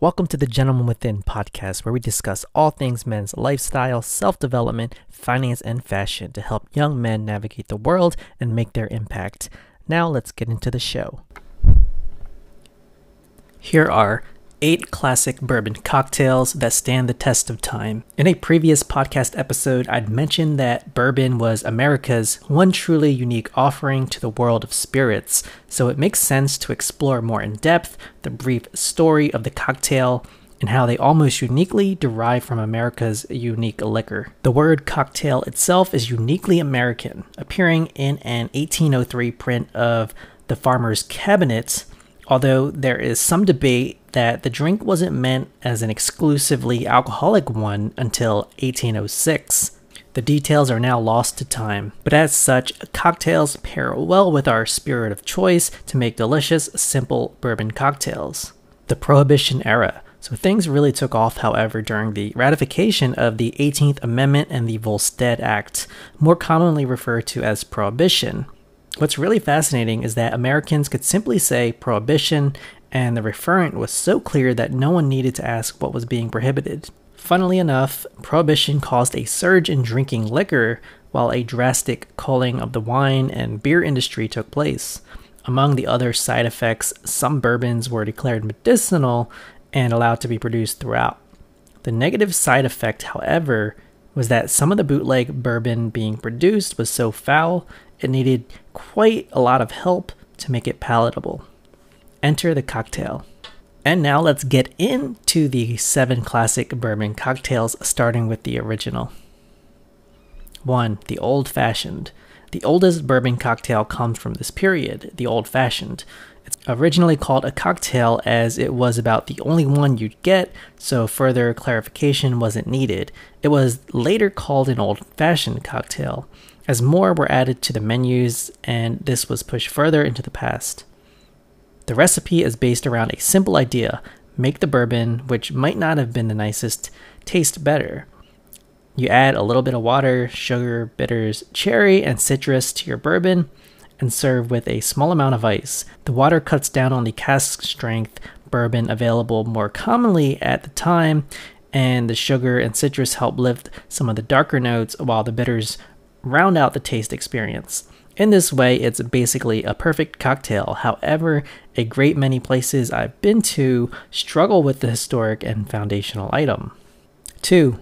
Welcome to the Gentleman Within podcast, where we discuss all things men's lifestyle, self development, finance, and fashion to help young men navigate the world and make their impact. Now, let's get into the show. Here are eight classic bourbon cocktails that stand the test of time. In a previous podcast episode, I'd mentioned that bourbon was America's one truly unique offering to the world of spirits, so it makes sense to explore more in depth the brief story of the cocktail and how they almost uniquely derive from America's unique liquor. The word cocktail itself is uniquely American, appearing in an 1803 print of The Farmer's Cabinet, although there is some debate that the drink wasn't meant as an exclusively alcoholic one until 1806. The details are now lost to time, but as such, cocktails pair well with our spirit of choice to make delicious, simple bourbon cocktails. The Prohibition era. So things really took off, however, during the ratification of the 18th Amendment and the Volstead Act, more commonly referred to as Prohibition. What's really fascinating is that Americans could simply say Prohibition and the referent was so clear that no one needed to ask what was being prohibited. Funnily enough, prohibition caused a surge in drinking liquor while a drastic culling of the wine and beer industry took place. Among the other side effects, some bourbons were declared medicinal and allowed to be produced throughout. The negative side effect, however, was that some of the bootleg bourbon being produced was so foul it needed quite a lot of help to make it palatable. Enter the cocktail. And now let's get into the seven classic bourbon cocktails, starting with the original. 1. The Old Fashioned. The oldest bourbon cocktail comes from this period, the Old Fashioned. It's originally called a cocktail as it was about the only one you'd get, so further clarification wasn't needed. It was later called an Old Fashioned cocktail, as more were added to the menus, and this was pushed further into the past. The recipe is based around a simple idea make the bourbon, which might not have been the nicest, taste better. You add a little bit of water, sugar, bitters, cherry, and citrus to your bourbon and serve with a small amount of ice. The water cuts down on the cask strength bourbon available more commonly at the time, and the sugar and citrus help lift some of the darker notes while the bitters round out the taste experience. In this way, it's basically a perfect cocktail. However, a great many places I've been to struggle with the historic and foundational item. 2.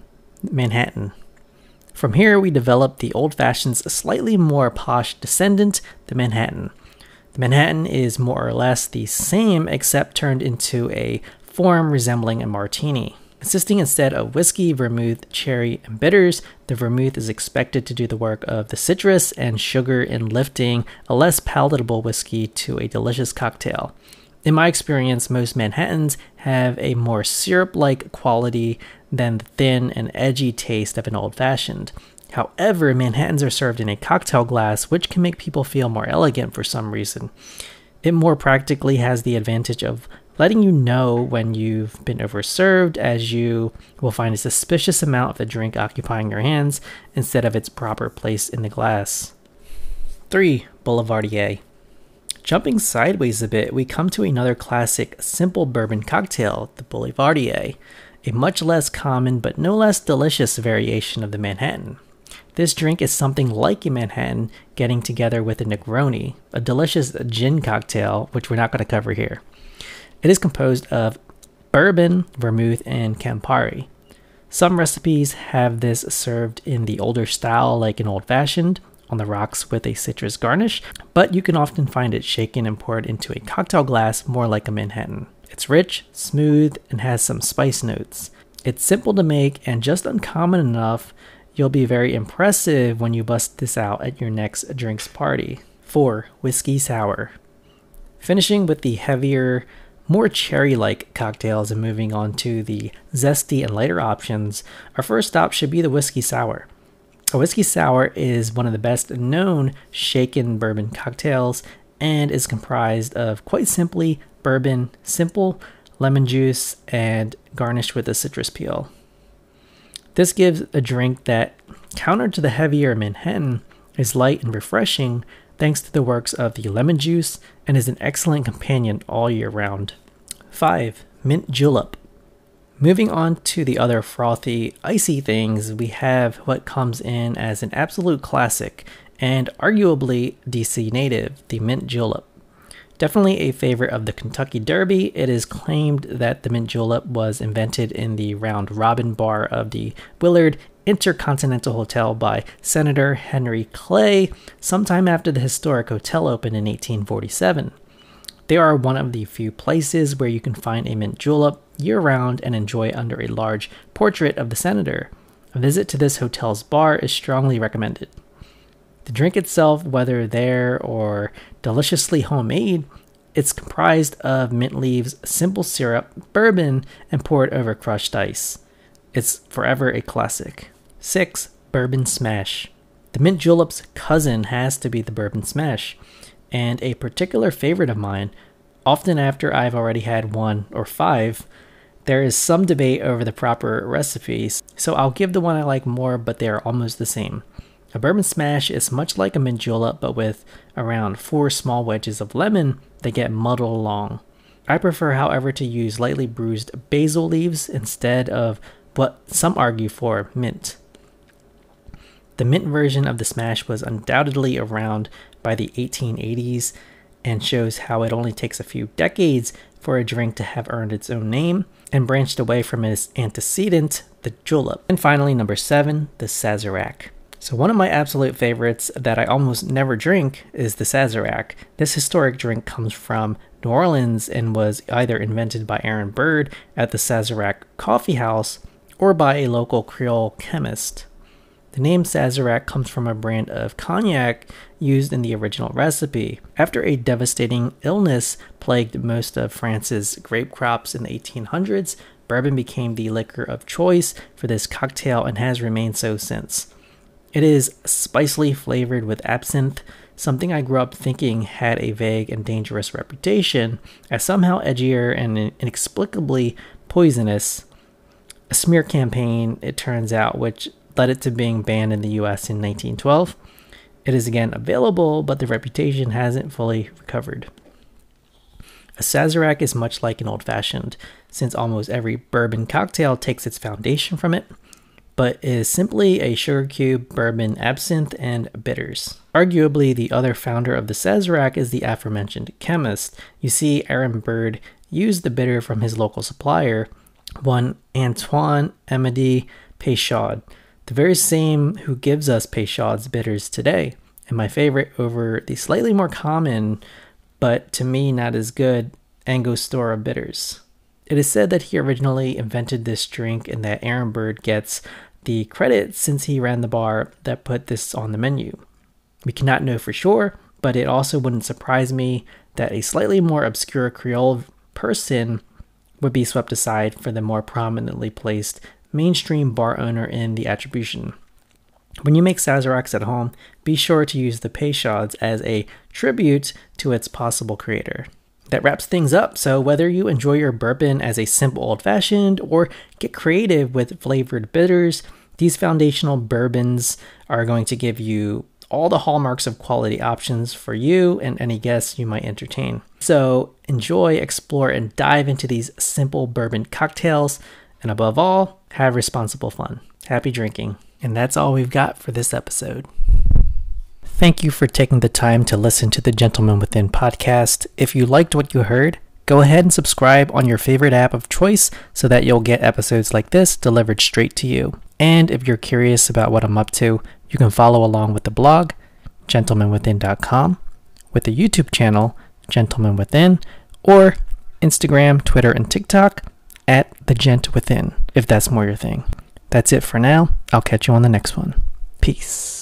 Manhattan. From here, we develop the old fashioned's slightly more posh descendant, the Manhattan. The Manhattan is more or less the same except turned into a form resembling a martini. Consisting instead of whiskey, vermouth, cherry, and bitters, the vermouth is expected to do the work of the citrus and sugar in lifting a less palatable whiskey to a delicious cocktail. In my experience, most Manhattans have a more syrup like quality than the thin and edgy taste of an old fashioned. However, Manhattans are served in a cocktail glass, which can make people feel more elegant for some reason. It more practically has the advantage of letting you know when you've been overserved, as you will find a suspicious amount of the drink occupying your hands instead of its proper place in the glass. 3. Boulevardier. Jumping sideways a bit, we come to another classic simple bourbon cocktail, the Boulevardier, a much less common but no less delicious variation of the Manhattan. This drink is something like a Manhattan getting together with a Negroni, a delicious gin cocktail, which we're not going to cover here. It is composed of bourbon, vermouth, and Campari. Some recipes have this served in the older style, like an old fashioned, on the rocks with a citrus garnish, but you can often find it shaken and poured into a cocktail glass more like a Manhattan. It's rich, smooth, and has some spice notes. It's simple to make and just uncommon enough you'll be very impressive when you bust this out at your next drinks party. 4. Whiskey Sour. Finishing with the heavier, more cherry like cocktails and moving on to the zesty and lighter options, our first stop should be the Whiskey Sour. A Whiskey Sour is one of the best known shaken bourbon cocktails and is comprised of quite simply bourbon, simple lemon juice, and garnished with a citrus peel. This gives a drink that, counter to the heavier Manhattan, is light and refreshing, thanks to the works of the lemon juice and is an excellent companion all year round. 5. Mint Julep. Moving on to the other frothy, icy things, we have what comes in as an absolute classic and arguably DC native, the mint julep. Definitely a favorite of the Kentucky Derby, it is claimed that the mint julep was invented in the round robin bar of the Willard Intercontinental Hotel by Senator Henry Clay sometime after the historic hotel opened in 1847. They are one of the few places where you can find a mint julep year round and enjoy under a large portrait of the senator. A visit to this hotel's bar is strongly recommended. The drink itself, whether there or deliciously homemade, it's comprised of mint leaves, simple syrup, bourbon, and poured over crushed ice. It's forever a classic. 6. Bourbon Smash. The mint julep's cousin has to be the bourbon smash, and a particular favorite of mine, often after I've already had one or five, there is some debate over the proper recipes, so I'll give the one I like more, but they are almost the same. A bourbon smash is much like a julep, but with around four small wedges of lemon that get muddled along. I prefer, however, to use lightly bruised basil leaves instead of what some argue for mint. The mint version of the smash was undoubtedly around by the 1880s and shows how it only takes a few decades for a drink to have earned its own name and branched away from its antecedent, the julep. And finally, number seven, the Sazerac. So, one of my absolute favorites that I almost never drink is the Sazerac. This historic drink comes from New Orleans and was either invented by Aaron Bird at the Sazerac Coffee House or by a local Creole chemist. The name Sazerac comes from a brand of cognac used in the original recipe. After a devastating illness plagued most of France's grape crops in the 1800s, bourbon became the liquor of choice for this cocktail and has remained so since. It is spicily flavored with absinthe, something I grew up thinking had a vague and dangerous reputation, as somehow edgier and inexplicably poisonous. A smear campaign, it turns out, which led it to being banned in the US in 1912. It is again available, but the reputation hasn't fully recovered. A Sazerac is much like an old fashioned, since almost every bourbon cocktail takes its foundation from it but is simply a sugar cube, bourbon, absinthe, and bitters. Arguably, the other founder of the Sazerac is the aforementioned chemist. You see, Aaron Bird used the bitter from his local supplier, one Antoine Amedee Peychaud, the very same who gives us Peychaud's bitters today, and my favorite over the slightly more common, but to me not as good, Angostura bitters. It is said that he originally invented this drink and that Aaron Bird gets the credit since he ran the bar that put this on the menu. We cannot know for sure, but it also wouldn't surprise me that a slightly more obscure Creole person would be swept aside for the more prominently placed mainstream bar owner in the attribution. When you make Sazeracs at home, be sure to use the Peychauds as a tribute to its possible creator that wraps things up. So, whether you enjoy your bourbon as a simple old fashioned or get creative with flavored bitters, these foundational bourbons are going to give you all the hallmarks of quality options for you and any guests you might entertain. So, enjoy, explore, and dive into these simple bourbon cocktails. And above all, have responsible fun. Happy drinking. And that's all we've got for this episode. Thank you for taking the time to listen to the Gentleman Within podcast. If you liked what you heard, go ahead and subscribe on your favorite app of choice so that you'll get episodes like this delivered straight to you. And if you're curious about what I'm up to, you can follow along with the blog, gentlemanwithin.com, with the YouTube channel, Gentleman Within, or Instagram, Twitter, and TikTok at The Gent Within, if that's more your thing. That's it for now. I'll catch you on the next one. Peace.